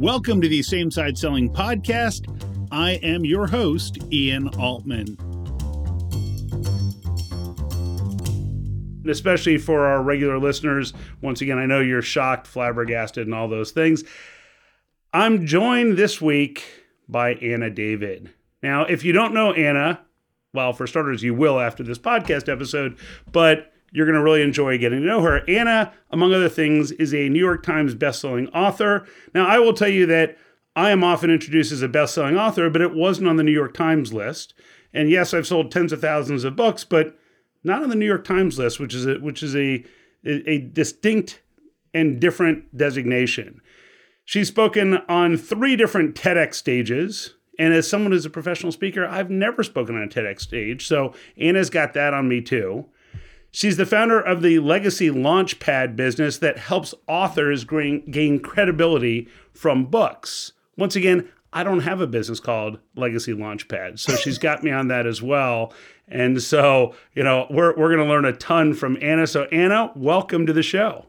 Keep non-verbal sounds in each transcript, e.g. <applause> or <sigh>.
Welcome to the Same Side Selling Podcast. I am your host, Ian Altman. Especially for our regular listeners, once again, I know you're shocked, flabbergasted, and all those things. I'm joined this week by Anna David. Now, if you don't know Anna, well, for starters, you will after this podcast episode, but you're going to really enjoy getting to know her. Anna, among other things, is a New York Times bestselling author. Now, I will tell you that I am often introduced as a bestselling author, but it wasn't on the New York Times list. And yes, I've sold tens of thousands of books, but not on the New York Times list, which is a, which is a, a distinct and different designation. She's spoken on three different TEDx stages. And as someone who's a professional speaker, I've never spoken on a TEDx stage. So Anna's got that on me too. She's the founder of the Legacy Launchpad business that helps authors gain credibility from books. Once again, I don't have a business called Legacy Launchpad. So she's got me on that as well. And so, you know, we're, we're going to learn a ton from Anna. So, Anna, welcome to the show.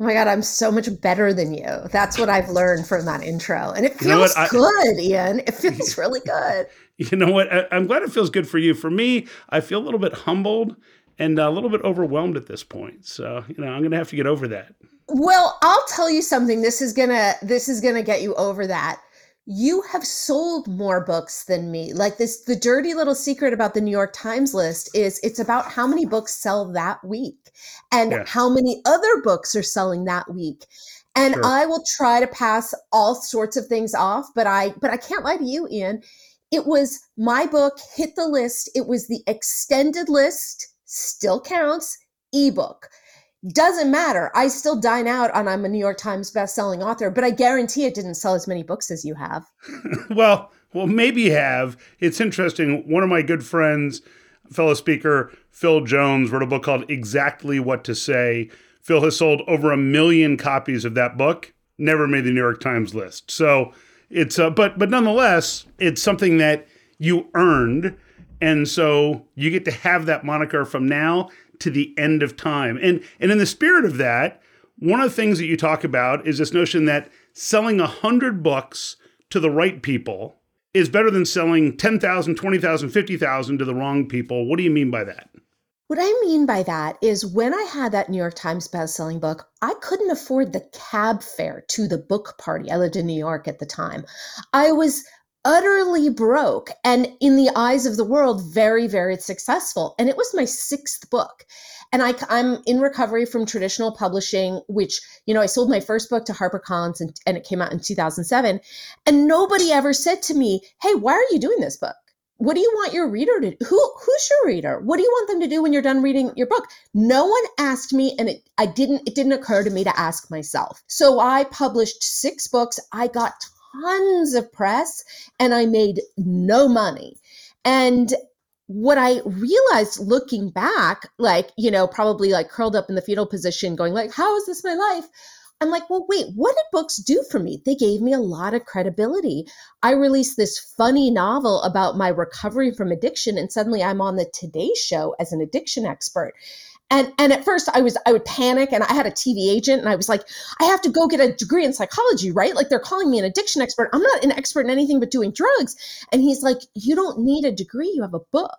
Oh my God, I'm so much better than you. That's what I've learned from that intro. And it feels you know I, good, Ian. It <laughs> feels really good. You know what? I, I'm glad it feels good for you. For me, I feel a little bit humbled and a little bit overwhelmed at this point. So, you know, I'm going to have to get over that. Well, I'll tell you something. This is going to this is going to get you over that. You have sold more books than me. Like this the dirty little secret about the New York Times list is it's about how many books sell that week and yeah. how many other books are selling that week. And sure. I will try to pass all sorts of things off, but I but I can't lie to you, Ian. It was my book hit the list. It was the extended list still counts. Ebook doesn't matter. I still dine out on I'm a New York Times best-selling author, but I guarantee it didn't sell as many books as you have. <laughs> well, well, maybe have. It's interesting. One of my good friends, fellow speaker Phil Jones, wrote a book called Exactly What to Say. Phil has sold over a million copies of that book. Never made the New York Times list. So it's uh, but but nonetheless, it's something that you earned and so you get to have that moniker from now to the end of time. And and in the spirit of that, one of the things that you talk about is this notion that selling 100 books to the right people is better than selling 10,000, 20,000, 50,000 to the wrong people. What do you mean by that? What I mean by that is when I had that New York Times best-selling book, I couldn't afford the cab fare to the book party. I lived in New York at the time. I was utterly broke and in the eyes of the world very very successful. And it was my sixth book. And I, i'm in recovery from traditional publishing which you know i sold my first book to harpercollins and, and it came out in 2007 and nobody ever said to me hey why are you doing this book? What do you want your reader to who who's your reader? What do you want them to do when you're done reading your book? No one asked me and it i didn't it didn't occur to me to ask myself. So i published six books. I got tons of press and I made no money. And what I realized looking back, like, you know, probably like curled up in the fetal position, going like, how is this my life? I'm like, well, wait, what did books do for me? They gave me a lot of credibility. I released this funny novel about my recovery from addiction, and suddenly I'm on the Today Show as an addiction expert and and at first i was i would panic and i had a tv agent and i was like i have to go get a degree in psychology right? Like they're calling me an addiction expert. I'm not an expert in anything but doing drugs. And he's like you don't need a degree. You have a book.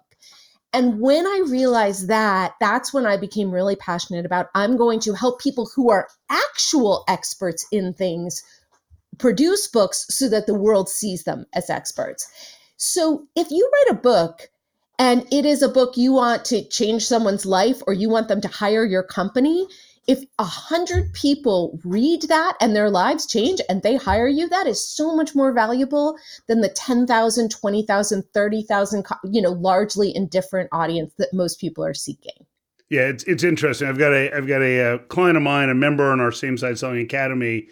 And when i realized that that's when i became really passionate about i'm going to help people who are actual experts in things produce books so that the world sees them as experts. So if you write a book and it is a book you want to change someone's life or you want them to hire your company, if a hundred people read that and their lives change and they hire you, that is so much more valuable than the 10,000, 20,000, 30,000, you know, largely indifferent audience that most people are seeking. Yeah, it's, it's interesting. I've got a I've got a, a client of mine, a member in our same side selling academy.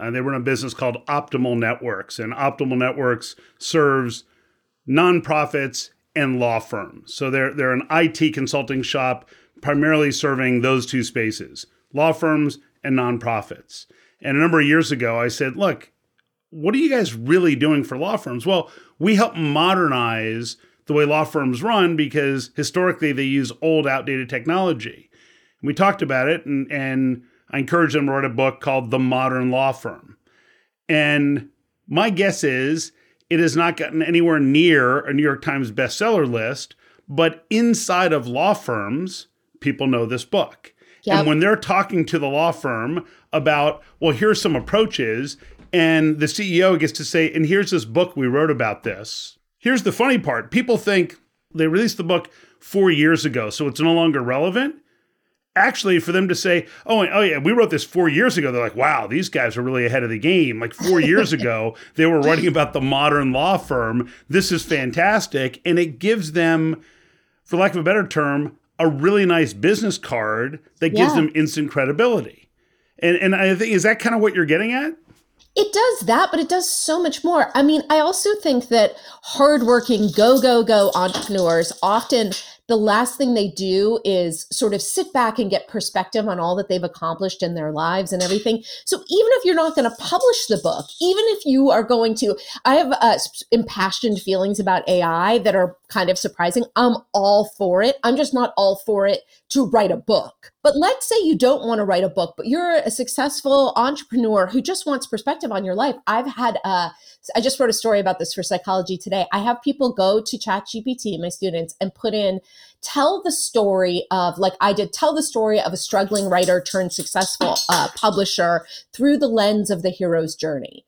Uh, they run a business called Optimal Networks, and Optimal Networks serves nonprofits and law firms. So they're they're an IT consulting shop primarily serving those two spaces, law firms and nonprofits. And a number of years ago I said, "Look, what are you guys really doing for law firms?" Well, we help modernize the way law firms run because historically they use old outdated technology. And we talked about it and and I encouraged them to write a book called The Modern Law Firm. And my guess is it has not gotten anywhere near a New York Times bestseller list, but inside of law firms, people know this book. Yep. And when they're talking to the law firm about, well, here's some approaches, and the CEO gets to say, and here's this book we wrote about this. Here's the funny part people think they released the book four years ago, so it's no longer relevant. Actually, for them to say, oh, oh yeah, we wrote this four years ago, they're like, wow, these guys are really ahead of the game. Like four <laughs> years ago, they were writing about the modern law firm. This is fantastic. And it gives them, for lack of a better term, a really nice business card that gives yeah. them instant credibility. And and I think is that kind of what you're getting at? It does that, but it does so much more. I mean, I also think that hardworking, go, go, go entrepreneurs often the last thing they do is sort of sit back and get perspective on all that they've accomplished in their lives and everything. So even if you're not going to publish the book, even if you are going to, I have uh, impassioned feelings about AI that are kind of surprising. I'm all for it. I'm just not all for it to write a book. But let's say you don't want to write a book, but you're a successful entrepreneur who just wants perspective on your life. I've had, uh, I just wrote a story about this for Psychology Today. I have people go to ChatGPT, my students, and put in, tell the story of, like I did, tell the story of a struggling writer turned successful uh, publisher through the lens of the hero's journey.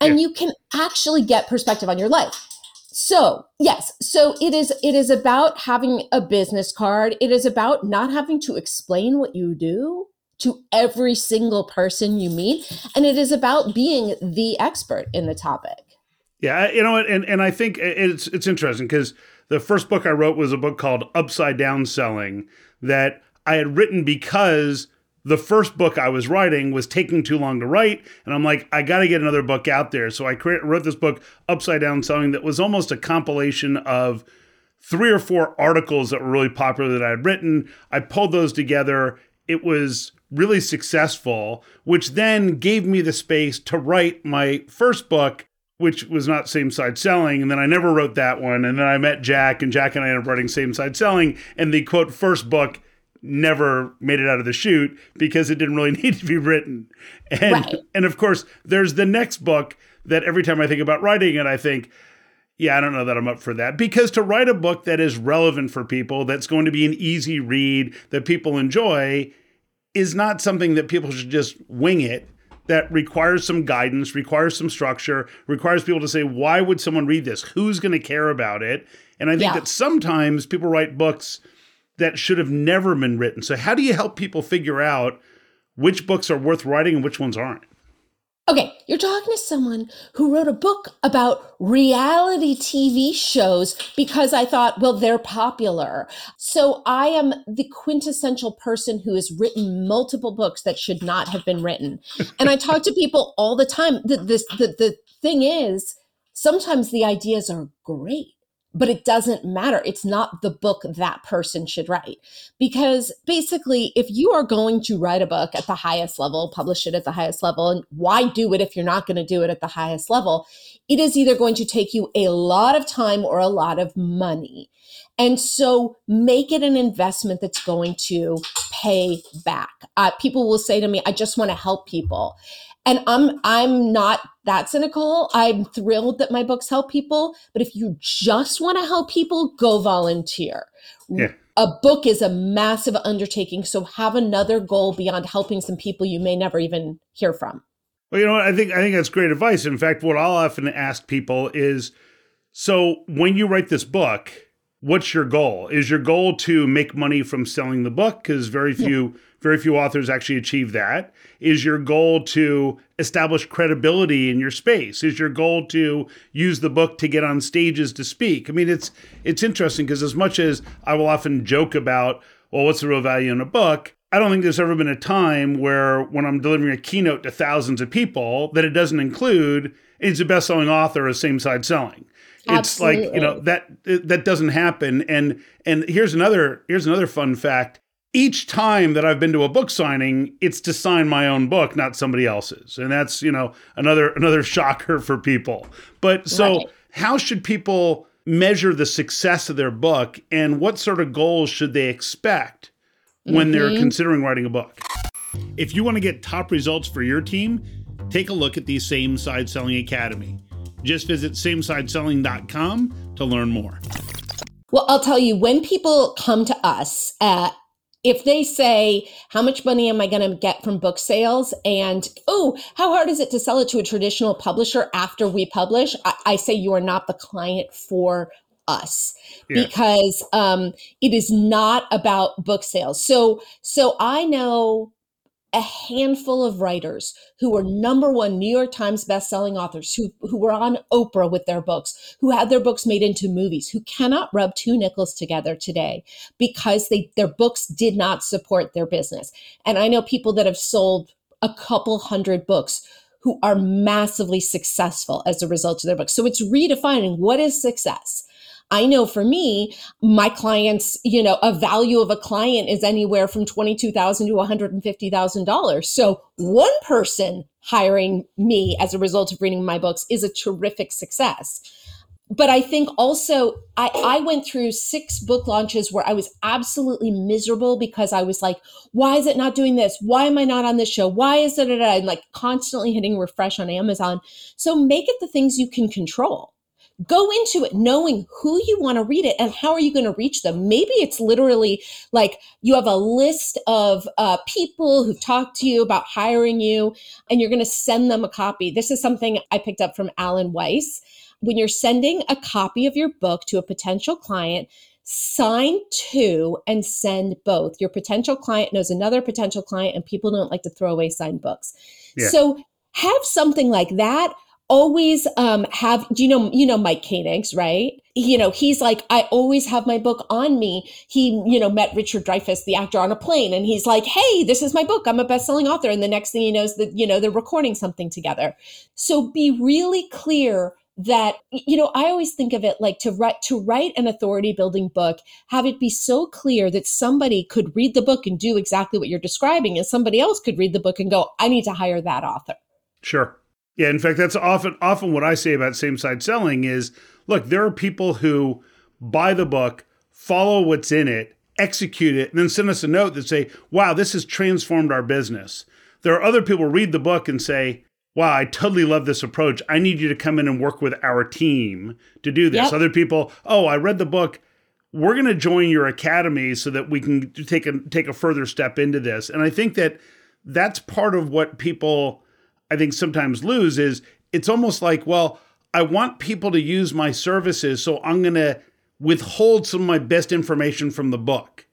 And yeah. you can actually get perspective on your life so yes so it is it is about having a business card it is about not having to explain what you do to every single person you meet and it is about being the expert in the topic yeah you know and and i think it's it's interesting because the first book i wrote was a book called upside down selling that i had written because the first book I was writing was taking too long to write. And I'm like, I got to get another book out there. So I create, wrote this book, Upside Down Selling, that was almost a compilation of three or four articles that were really popular that I had written. I pulled those together. It was really successful, which then gave me the space to write my first book, which was not same side selling. And then I never wrote that one. And then I met Jack, and Jack and I ended up writing same side selling. And the quote, first book never made it out of the chute because it didn't really <laughs> need to be written. And right. and of course, there's the next book that every time I think about writing it, I think, yeah, I don't know that I'm up for that. Because to write a book that is relevant for people, that's going to be an easy read, that people enjoy, is not something that people should just wing it. That requires some guidance, requires some structure, requires people to say, why would someone read this? Who's going to care about it? And I think yeah. that sometimes people write books that should have never been written. So, how do you help people figure out which books are worth writing and which ones aren't? Okay, you're talking to someone who wrote a book about reality TV shows because I thought, well, they're popular. So I am the quintessential person who has written multiple books that should not have been written. and I talk to people all the time. The, this, the, the thing is, sometimes the ideas are great but it doesn't matter. It's not the book that person should write. Because basically, if you are going to write a book at the highest level, publish it at the highest level, and why do it if you're not going to do it at the highest level? It is either going to take you a lot of time or a lot of money. And so make it an investment that's going to pay back. Uh, people will say to me, I just want to help people and i'm i'm not that cynical. I'm thrilled that my books help people. But if you just want to help people go volunteer. Yeah. a book is a massive undertaking. So have another goal beyond helping some people you may never even hear from. Well you know what? I think i think that's great advice. In fact what i'll often ask people is so when you write this book what's your goal? Is your goal to make money from selling the book? Because very few yeah very few authors actually achieve that. Is your goal to establish credibility in your space? Is your goal to use the book to get on stages to speak? I mean, it's it's interesting because as much as I will often joke about, well, what's the real value in a book? I don't think there's ever been a time where when I'm delivering a keynote to thousands of people that it doesn't include is a best-selling author of same side selling. It's Absolutely. like, you know, that that doesn't happen. And and here's another here's another fun fact each time that I've been to a book signing, it's to sign my own book, not somebody else's. And that's, you know, another another <laughs> shocker for people. But so right. how should people measure the success of their book and what sort of goals should they expect when mm-hmm. they're considering writing a book? If you want to get top results for your team, take a look at the Same Side Selling Academy. Just visit samesideselling.com to learn more. Well, I'll tell you, when people come to us, uh, if they say, How much money am I going to get from book sales? And, Oh, how hard is it to sell it to a traditional publisher after we publish? I, I say, You are not the client for us yeah. because um, it is not about book sales. So, so I know a handful of writers who were number one New York Times bestselling authors, who, who were on Oprah with their books, who had their books made into movies, who cannot rub two nickels together today because they their books did not support their business. And I know people that have sold a couple hundred books who are massively successful as a result of their books. So it's redefining what is success. I know for me, my clients, you know, a value of a client is anywhere from 22,000 to $150,000. So one person hiring me as a result of reading my books is a terrific success. But I think also I, I went through six book launches where I was absolutely miserable because I was like, why is it not doing this? Why am I not on this show? Why is it? And like constantly hitting refresh on Amazon. So make it the things you can control go into it knowing who you want to read it and how are you going to reach them. Maybe it's literally like you have a list of uh, people who've talked to you about hiring you and you're going to send them a copy. This is something i picked up from alan weiss. When you're sending a copy of your book to a potential client sign two and send both. Your potential client knows another potential client and people don't like to throw away signed books. Yeah. so have something like that always um have you know you know Mike Koenigs, right? You know, he's like, I always have my book on me. He, you know, met Richard Dreyfuss, the actor, on a plane, and he's like, Hey, this is my book. I'm a best-selling author. And the next thing he knows that, you know, they're recording something together. So be really clear that you know i always think of it like to write to write an authority building book have it be so clear that somebody could read the book and do exactly what you're describing and somebody else could read the book and go i need to hire that author sure yeah, in fact, that's often often what I say about same side selling is look, there are people who buy the book, follow what's in it, execute it, and then send us a note that say, "Wow, this has transformed our business." There are other people read the book and say, "Wow, I totally love this approach. I need you to come in and work with our team to do this." Yep. Other people, "Oh, I read the book. We're going to join your academy so that we can take a take a further step into this." And I think that that's part of what people I think sometimes lose is it's almost like, well, I want people to use my services, so I'm going to withhold some of my best information from the book.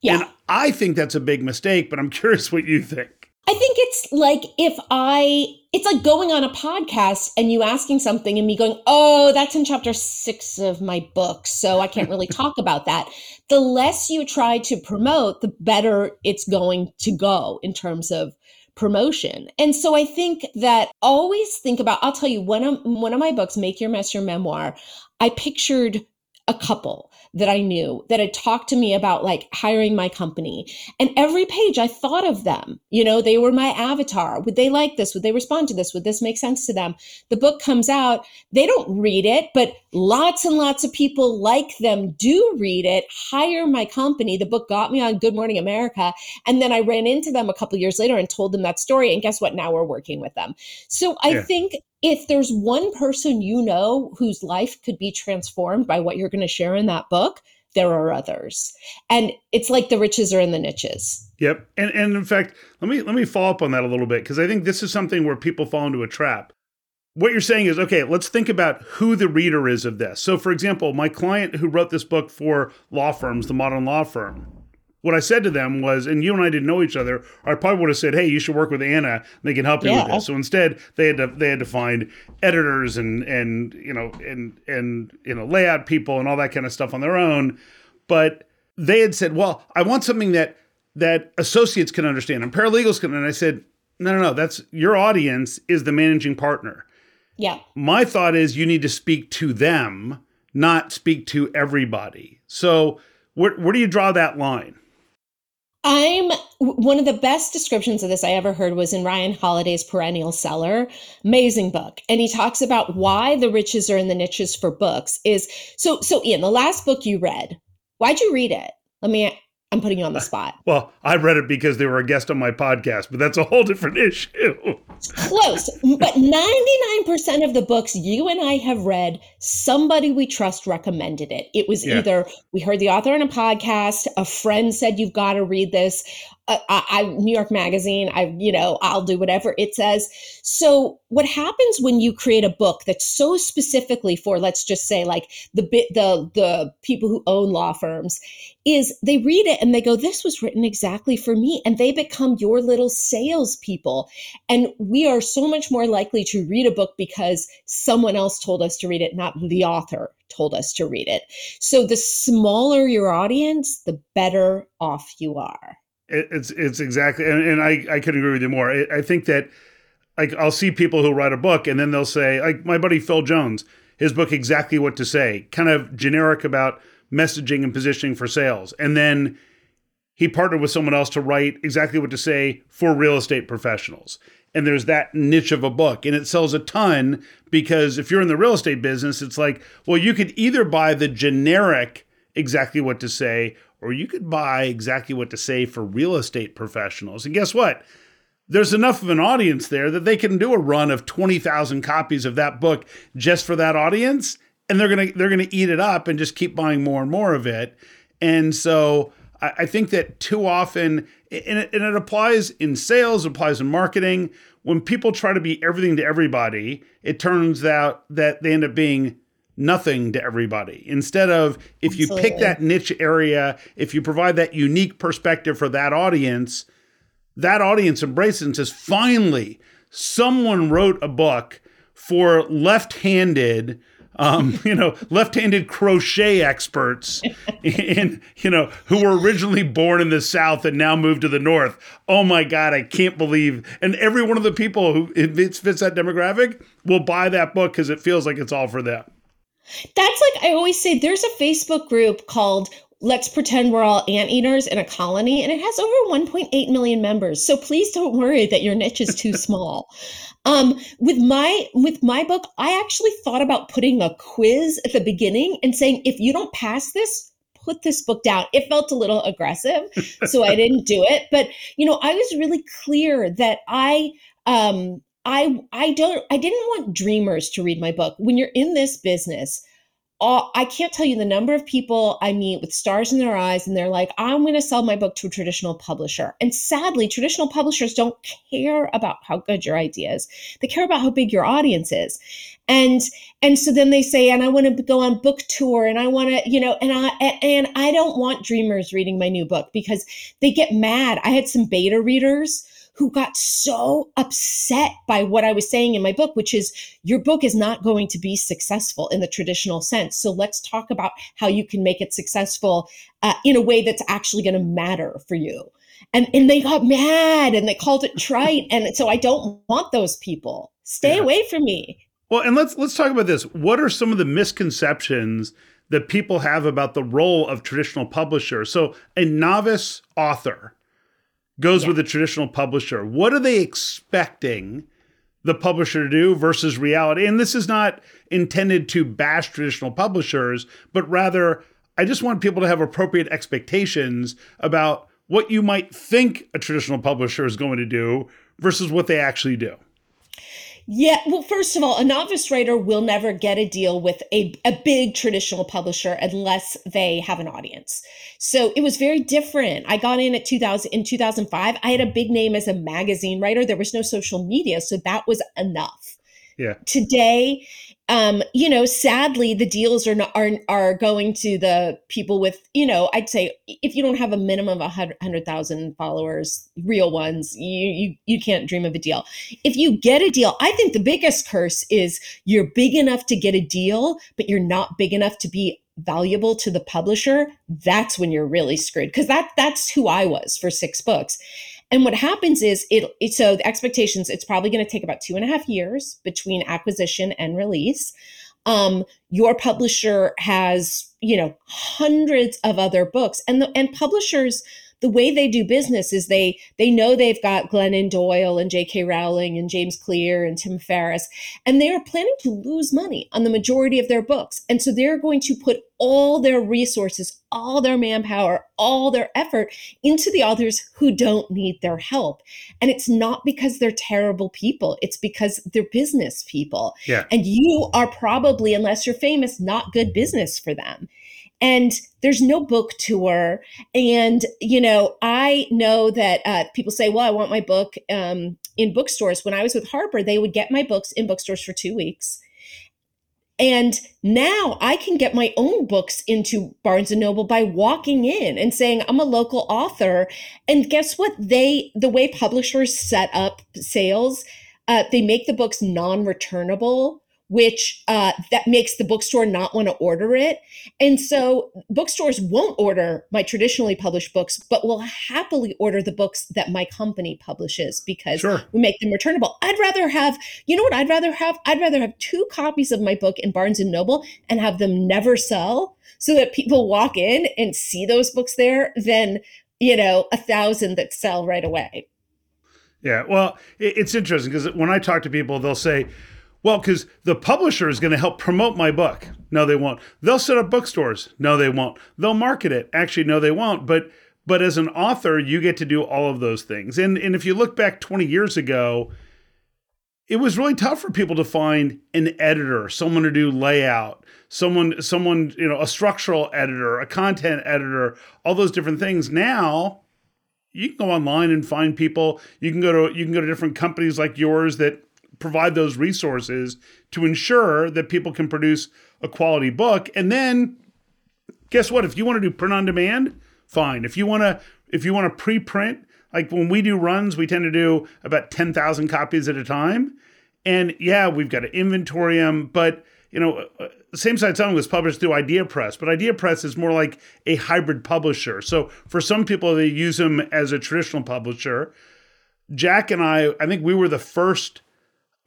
Yeah. And I think that's a big mistake, but I'm <laughs> curious what you think. I think it's like if I, it's like going on a podcast and you asking something and me going, oh, that's in chapter six of my book. So I can't really talk <laughs> about that. The less you try to promote, the better it's going to go in terms of promotion. And so I think that always think about, I'll tell you, one of, one of my books, Make Your Mess Your Memoir, I pictured a couple that I knew that had talked to me about like hiring my company. And every page I thought of them. You know, they were my avatar. Would they like this? Would they respond to this? Would this make sense to them? The book comes out. They don't read it, but lots and lots of people like them do read it, hire my company. The book got me on Good Morning America. And then I ran into them a couple years later and told them that story. And guess what? Now we're working with them. So I yeah. think if there's one person you know whose life could be transformed by what you're going to share in that book, there are others. And it's like the riches are in the niches. Yep. And and in fact, let me let me follow up on that a little bit because I think this is something where people fall into a trap. What you're saying is, okay, let's think about who the reader is of this. So for example, my client who wrote this book for law firms, the modern law firm, what I said to them was, and you and I didn't know each other, I probably would have said, "Hey, you should work with Anna. They can help you yeah. with this." So instead, they had to they had to find editors and and you know and and you know layout people and all that kind of stuff on their own. But they had said, "Well, I want something that that associates can understand and paralegals can." And I said, "No, no, no. That's your audience is the managing partner." Yeah. My thought is you need to speak to them, not speak to everybody. So where where do you draw that line? I'm one of the best descriptions of this I ever heard was in Ryan Holiday's Perennial Seller. Amazing book. And he talks about why the riches are in the niches for books is so so Ian, the last book you read, why'd you read it? Let me I'm putting you on the spot. <laughs> Well, I read it because they were a guest on my podcast, but that's a whole different <laughs> issue. Close. But 99% of the books you and I have read, somebody we trust recommended it. It was yeah. either we heard the author on a podcast, a friend said you've got to read this, uh, I, I, New York Magazine, I, you know, I'll do whatever it says. So, what happens when you create a book that's so specifically for, let's just say, like the bit, the the people who own law firms, is they read it and they go, "This was written exactly for me," and they become your little salespeople. And we are so much more likely to read a book because someone else told us to read it, not the author told us to read it. So, the smaller your audience, the better off you are it's it's exactly and, and I I couldn't agree with you more. I, I think that like I'll see people who write a book and then they'll say like my buddy Phil Jones, his book exactly what to say, kind of generic about messaging and positioning for sales, and then he partnered with someone else to write exactly what to say for real estate professionals. And there's that niche of a book, and it sells a ton because if you're in the real estate business, it's like, well, you could either buy the generic exactly what to say or you could buy exactly what to say for real estate professionals. And guess what? There's enough of an audience there that they can do a run of 20,000 copies of that book just for that audience and they're going to they're going to eat it up and just keep buying more and more of it. And so I, I think that too often and it, and it applies in sales, applies in marketing. When people try to be everything to everybody, it turns out that they end up being nothing to everybody. Instead of if Absolutely. you pick that niche area, if you provide that unique perspective for that audience, that audience embraces and says, finally, someone wrote a book for left-handed um, <laughs> you know, left-handed crochet experts in, you know, who were originally born in the South and now moved to the North. Oh my God, I can't believe. And every one of the people who fits, fits that demographic will buy that book because it feels like it's all for them. That's like I always say there's a Facebook group called Let's pretend we're all anteaters in a colony, and it has over 1.8 million members. So please don't worry that your niche is too <laughs> small. Um, with my with my book, I actually thought about putting a quiz at the beginning and saying if you don't pass this, put this book down. It felt a little aggressive, so I <laughs> didn't do it. But you know, I was really clear that I um, I I don't I didn't want dreamers to read my book. When you're in this business, all, I can't tell you the number of people I meet with stars in their eyes and they're like, I'm going to sell my book to a traditional publisher. And sadly, traditional publishers don't care about how good your idea is. They care about how big your audience is. And and so then they say, and I want to go on book tour and I want to, you know, and I and I don't want dreamers reading my new book because they get mad. I had some beta readers who got so upset by what I was saying in my book, which is your book is not going to be successful in the traditional sense. So let's talk about how you can make it successful uh, in a way that's actually going to matter for you. And, and they got mad and they called it trite. and so I don't want those people. Stay yeah. away from me. Well, and let's let's talk about this. What are some of the misconceptions that people have about the role of traditional publishers? So a novice author goes yeah. with a traditional publisher. What are they expecting the publisher to do versus reality? And this is not intended to bash traditional publishers, but rather, I just want people to have appropriate expectations about what you might think a traditional publisher is going to do versus what they actually do. Yeah, well, first of all, a novice writer will never get a deal with a, a big traditional publisher unless they have an audience. So it was very different. I got in at 2000 in 2005. I had a big name as a magazine writer. There was no social media, so that was enough. Yeah. Today, um, you know, sadly, the deals are not are are going to the people with, you know, I'd say if you don't have a minimum of hundred thousand followers, real ones, you you you can't dream of a deal. If you get a deal, I think the biggest curse is you're big enough to get a deal, but you're not big enough to be valuable to the publisher. That's when you're really screwed because that that's who I was for six books. And what happens is it, it so the expectations, it's probably going to take about two and a half years between acquisition and release. Um, your publisher has, you know, hundreds of other books and the, and publishers the way they do business is they they know they've got Glennon Doyle and J.K. Rowling and James Clear and Tim Ferriss, and they are planning to lose money on the majority of their books, and so they're going to put all their resources, all their manpower, all their effort into the authors who don't need their help. And it's not because they're terrible people, it's because they're business people. Yeah. And you are probably, unless you're famous, not good business for them. And there's no book tour. And, you know, I know that uh, people say, well, I want my book um, in bookstores. When I was with Harper, they would get my books in bookstores for two weeks and now I can get my own books into Barnes and Noble by walking in and saying, I'm a local author. And guess what? They, the way publishers set up sales, uh, they make the books non returnable which uh, that makes the bookstore not want to order it. And so bookstores won't order my traditionally published books, but will happily order the books that my company publishes because sure. we make them returnable. I'd rather have, you know what I'd rather have? I'd rather have two copies of my book in Barnes and Noble and have them never sell so that people walk in and see those books there than, you know, a thousand that sell right away. Yeah, well, it's interesting because when I talk to people, they'll say, well, because the publisher is going to help promote my book. No, they won't. They'll set up bookstores. No, they won't. They'll market it. Actually, no, they won't. But but as an author, you get to do all of those things. And and if you look back 20 years ago, it was really tough for people to find an editor, someone to do layout, someone someone, you know, a structural editor, a content editor, all those different things. Now, you can go online and find people. You can go to you can go to different companies like yours that provide those resources to ensure that people can produce a quality book. And then guess what? If you want to do print on demand, fine. If you want to if you want to pre-print, like when we do runs, we tend to do about 10,000 copies at a time. And yeah, we've got to inventory them, but you know, uh, Same Side Selling was published through Idea Press, but Idea Press is more like a hybrid publisher. So for some people, they use them as a traditional publisher. Jack and I, I think we were the first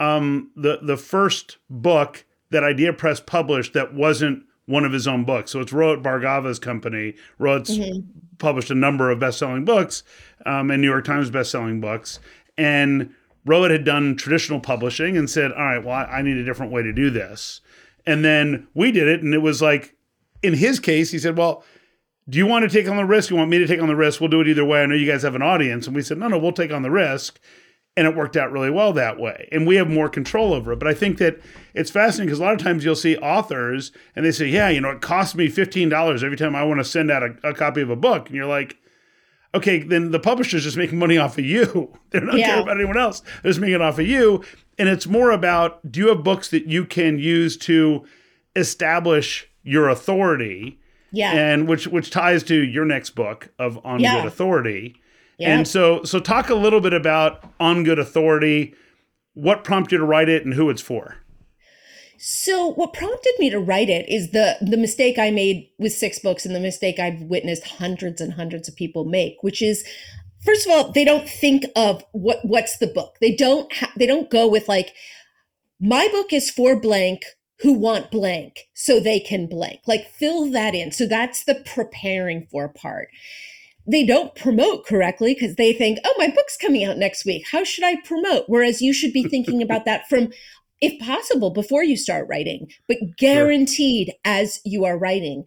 um, the the first book that Idea Press published that wasn't one of his own books. So it's Rohit Bhargava's company. Rohit's mm-hmm. published a number of best-selling books um, and New York Times best-selling books. And Rohit had done traditional publishing and said, "All right, well, I, I need a different way to do this." And then we did it, and it was like, in his case, he said, "Well." Do you want to take on the risk? You want me to take on the risk? We'll do it either way. I know you guys have an audience. And we said, no, no, we'll take on the risk and it worked out really well that way. And we have more control over it. But i think that it's fascinating because a lot of times you'll see authors and they say yeah you know it costs me $15 every time i want to send out a, a copy of a book. And you're like okay then the publisher's just making money off of you. <laughs> They're not yeah. caring about anyone else. They're just making it off of you. And it's more about do you have books that you can use to establish your authority? Yeah. And which which ties to your next book of on yeah. good authority and so so talk a little bit about On Good Authority, what prompted you to write it and who it's for. So what prompted me to write it is the the mistake I made with six books and the mistake I've witnessed hundreds and hundreds of people make, which is first of all, they don't think of what what's the book. They don't ha- they don't go with like my book is for blank who want blank so they can blank. Like fill that in. So that's the preparing for part they don't promote correctly because they think, oh, my book's coming out next week. How should I promote? Whereas you should be thinking <laughs> about that from, if possible, before you start writing, but guaranteed sure. as you are writing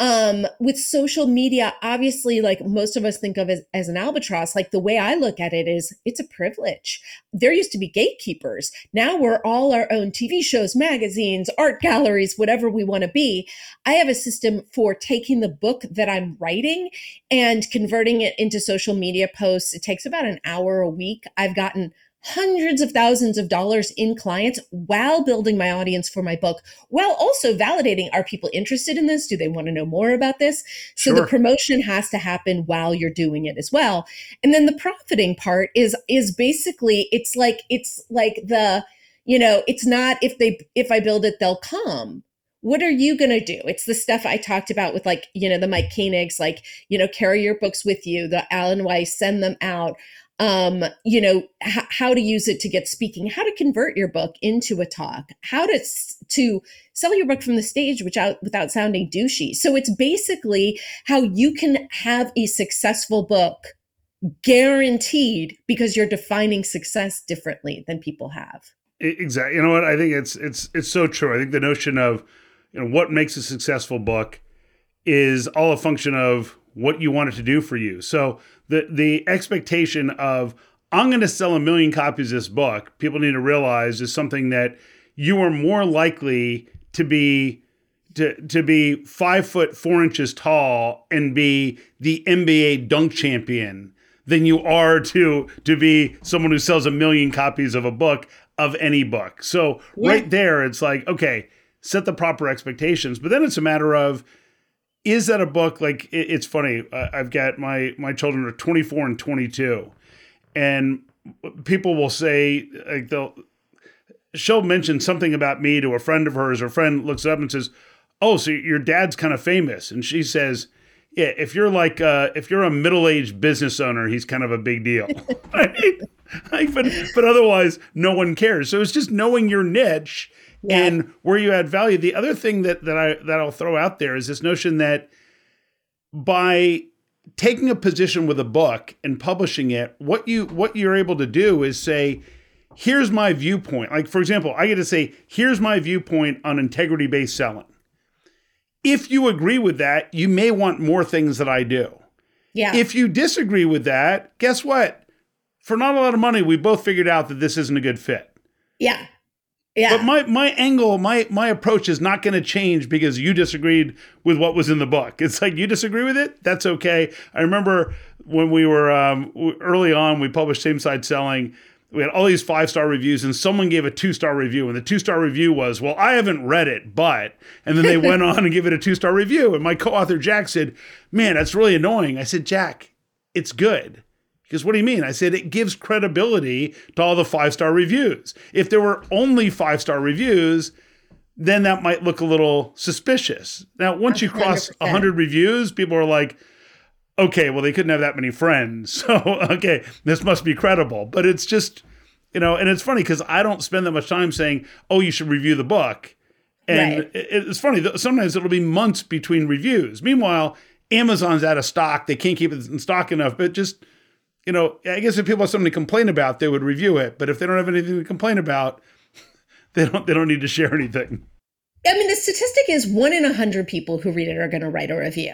um with social media obviously like most of us think of as, as an albatross. Like the way i look at it is it's a privilege. There used to be gatekeepers. Now we're all our own tv shows magazines art galleries whatever we want to be. I have a system for taking the book that i'm writing and converting it into social media posts. It takes about an hour a week. I've gotten hundreds of thousands of dollars in clients while building my audience for my book, while also validating are people interested in this? Do they want to know more about this? So sure. the promotion has to happen while you're doing it as well. And then the profiting part is is basically it's like it's like the you know, it's not if they if I build it they'll come what are you going to do? It's the stuff I talked about with like, you know, the Mike Koenigs, like, you know, carry your books with you, the Alan Weiss, send them out um, you know, h- how to use it to get speaking, how to convert your book into a talk, how to to sell your book from the stage without without sounding douchey. So it's basically how you can have a successful book guaranteed because you're defining success differently than people have. Exactly. You know what? I think it's it's it's so true. I think the notion of you know what makes a successful book is all a function of what you want it to do for you. So the the expectation of I'm going to sell a million copies of this book, people need to realize is something that you are more likely to be to to be five foot four inches tall and be the NBA dunk champion than you are to to be someone who sells a million copies of a book of any book. So yeah. right there, it's like okay, set the proper expectations, but then it's a matter of is that a book like it, it's funny i've got my my children are 24 and 22 and people will say like they'll she'll mention something about me to a friend of hers. Her friend looks up and says oh so your dad's kind of famous. And she says yeah if you're like uh, if you're a middle-aged business owner he's kind of a big deal. <laughs> Right? like, but but otherwise no one cares. So it's just knowing your niche yeah. and where you add value. The other thing that that I that I'll throw out there is this notion that by taking a position with a book and publishing it, what you what you're able to do is say, here's my viewpoint. Like for example, I get to say, here's my viewpoint on integrity based selling. If you agree with that, you may want more things that I do. Yeah. If you disagree with that, guess what? For not a lot of money, we both figured out that this isn't a good fit. Yeah. Yeah. But my my angle, my my approach is not going to change because you disagreed with what was in the book. It's like you disagree with it. That's okay. I remember when we were um, early on, we published same side selling. We had all these five star reviews, and someone gave a two star review, and the two star review was, "Well, I haven't read it, but," and then they <laughs> went on and give it a two star review. And my co author Jack said, "Man, that's really annoying." I said, "Jack, it's good." Because what do you mean? I said it gives credibility to all the five star reviews. If there were only five star reviews, then that might look a little suspicious. Now, once you cross 100 reviews, people are like, okay, well, they couldn't have that many friends. <laughs> So, okay, this must be credible. But it's just, you know, and it's funny because I don't spend that much time saying, oh, you should review the book. And right. it's funny, sometimes it'll be months between reviews. Meanwhile, Amazon's out of stock. They can't keep it in stock enough, but just you know, I guess if people have something to complain about, they would review it. But if they don't have anything to complain about, <laughs> they don't they don't need to share anything. I mean, the statistic is one in a hundred people who read it are going to write a review.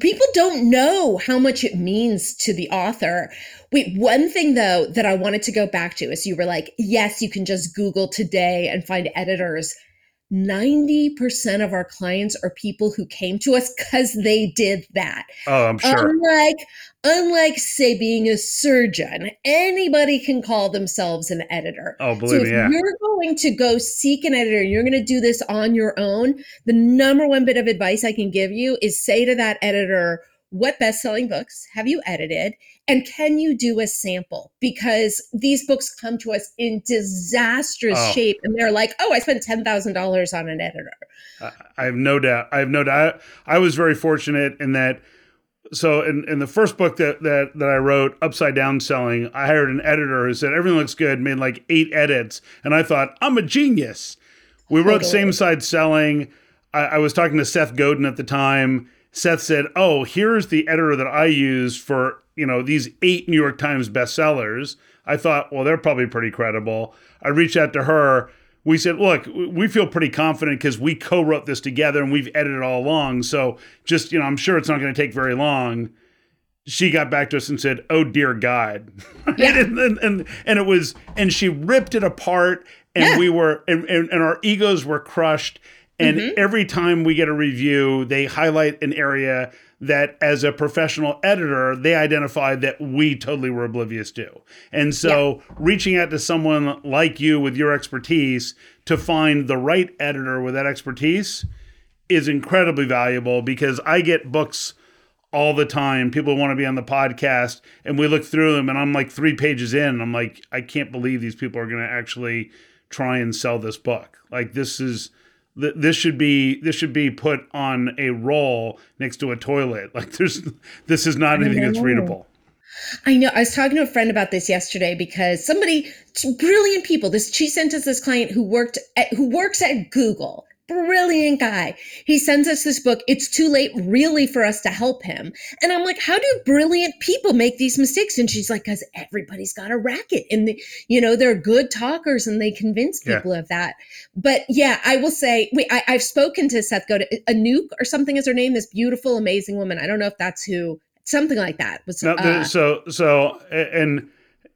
People don't know how much it means to the author. Wait, one thing though that I wanted to go back to is you were like, yes, you can just Google today and find editors 90% of our clients are people who came to us because they did that. Oh, I'm sure. Unlike, unlike, say, being a surgeon, anybody can call themselves an editor. Oh, believe so me, if yeah. you're going to go seek an editor, you're going to do this on your own, the number one bit of advice I can give you is say to that editor, what best-selling books have you edited and can you do a sample? Because these books come to us in disastrous oh. shape and they're like oh i spent $10000 on an editor. I have no doubt i have no doubt. I was very fortunate in that so in, in the first book that, that that i wrote upside down selling i hired an editor who said everything looks good made like eight edits and i thought i'm a genius. We wrote same side selling. I, I was talking to seth godin at the time Seth said, "Oh, here's the editor that I use for you know these eight New York Times bestsellers." I thought, well, they're probably pretty credible. I reached out to her. We said, look, we feel pretty confident because we co-wrote this together and we've edited all along. So just you know, I'm sure it's not going to take very long. She got back to us and said, "Oh dear God," <laughs> yeah. and, and, and and it was, and she ripped it apart, and yeah. we were, and, and, and our egos were crushed and mm-hmm. every time we get a review, they highlight an area that, as a professional editor, they identified that we totally were oblivious to. And so, yeah. reaching out to someone like you with your expertise to find the right editor with that expertise is incredibly valuable because I get books all the time. People want to be on the podcast, and we look through them, and I'm like three pages in, I'm like, I can't believe these people are going to actually try and sell this book. Like, this is this should be this should be put on a roll next to a toilet. <laughs> Like there's this is not anything that's readable. I know. I was talking to a friend about this yesterday because somebody, brilliant people. This she sent us this client who worked at who works at Google. Brilliant guy. He sends us this book. It's too late, really, for us to help him. And I'm like, how do brilliant people make these mistakes? And she's like, because everybody's got a racket, and the, you know they're good talkers, and they convince people yeah. of that. But yeah, I will say, wait, I, have spoken to Seth Godin, Anouk or something is her name. This beautiful, amazing woman. I don't know if that's who something like that. Was, no, uh, so so and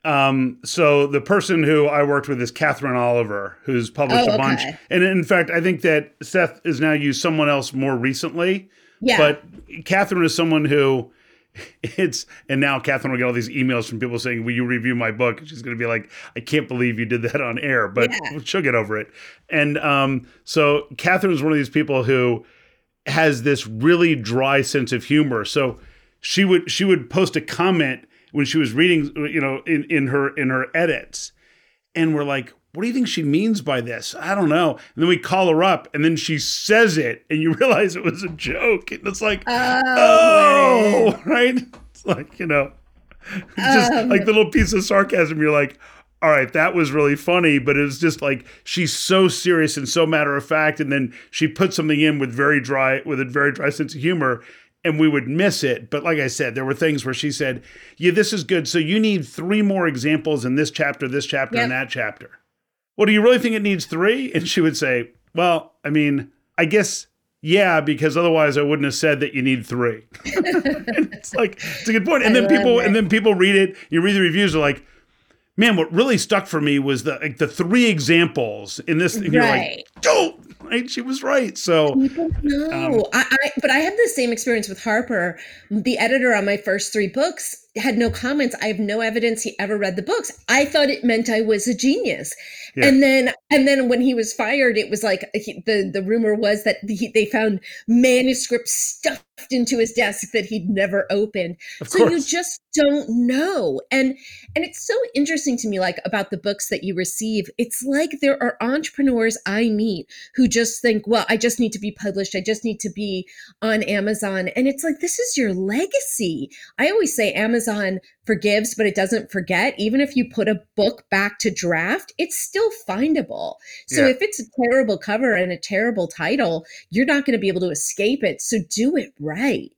um, so the person who I worked with is Catherine Oliver, who's published oh, a bunch. Okay. And in fact, I think that Seth has now used someone else more recently. Yeah. But Catherine is someone who <laughs> it's and now Catherine will get all these emails from people saying, "Will you review my book?" And she's going to be like, "I can't believe you did that on air," but yeah. <laughs> she'll get over it. And um, so Catherine is one of these people who has this really dry sense of humor. So she would she would post a comment when she was reading, you know, in in her in her edits, and we're like, what do you think she means by this? I don't know. And then we call her up, and then she says it, and you <laughs> realize it was a joke. And it's like, oh, oh <laughs> right? It's like you know, <laughs> just um, like the little piece of sarcasm. You're like, all right, that was really funny, but it was just like she's so serious and so matter of fact, and then she put something in with very dry, with a very dry sense of humor, and we would miss it. But like I said, there were things where she said, Yeah, this is good. So you need three more examples in this chapter, this chapter, yep. and that chapter. Well, do you really think it needs three? And she would say, Well, I mean, I guess, yeah, because otherwise I wouldn't have said that you need three. <laughs> it's like, it's a good point. And I then people, and then people read it, you read the reviews, are like, man, what really stuck for me was the like the three examples in this. And you're right. like, oh, right? She was right. So no, um, I, I, but I had the same experience with Harper, the editor on my first three books had no comments. I have no evidence he ever read the books. I thought it meant I was a genius. Yeah. And then, and then when he was fired, it was like he, the the rumor was that he, they found manuscripts stuffed into his desk that he'd never opened. So you just don't know. And and it's so interesting to me, like about the books that you receive. It's like there are entrepreneurs I meet who just think, well, I just need to be published. I just need to be on Amazon. And it's like this is your legacy. I always say Amazon forgives, but it doesn't forget. Even if you put a book back to draft, it's still findable. So yeah. if it's a terrible cover and a terrible title, you're not going to be able to escape it. So do it right.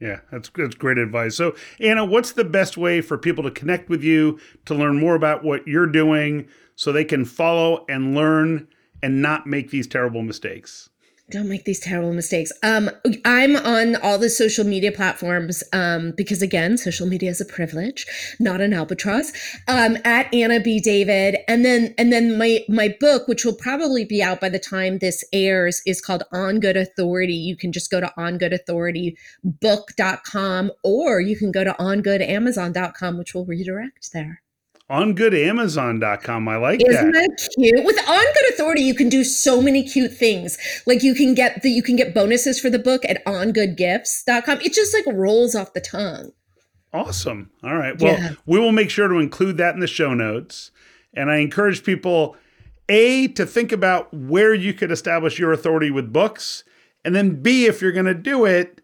Yeah, that's that's great advice. So, Anna, what's the best way for people to connect with you to learn more about what you're doing so they can follow and learn and not make these terrible mistakes? Don't make these terrible mistakes. Um, I'm on all the social media platforms um, because, again, social media is a privilege, not an albatross. Um, at Anna B. David, and then and then my my book, which will probably be out by the time this airs, is called On Good Authority. You can just go to ongoodauthoritybook.com, or you can go to ongoodamazon.com, which will redirect there ongoodamazon.com. I like Isn't that. that cute? With On Good Authority, you can do so many cute things. Like you can get the you can get bonuses for the book at ongoodgifts.com. It just like rolls off the tongue. Awesome. All right. Well, yeah. we will make sure to include that in the show notes. And I encourage people A to think about where you could establish your authority with books, and then B if you're going to do it,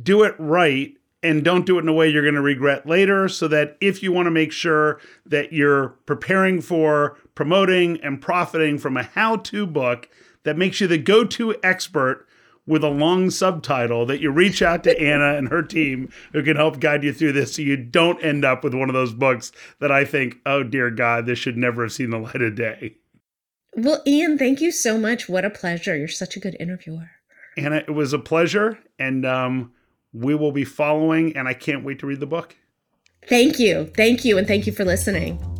do it right and don't do it in a way you're going to regret later so that if you want to make sure that you're preparing for promoting and profiting from a how-to book that makes you the go-to expert with a long subtitle that you reach out to Anna and her team who can help guide you through this so you don't end up with one of those books that I think, oh dear God, this should never have seen the light of day. Well, Ian, thank you so much. What a pleasure. You're such a good interviewer. Anna, it was a pleasure. And um, we will be following, and I can't wait to read the book. Thank you. Thank you. And thank you for listening.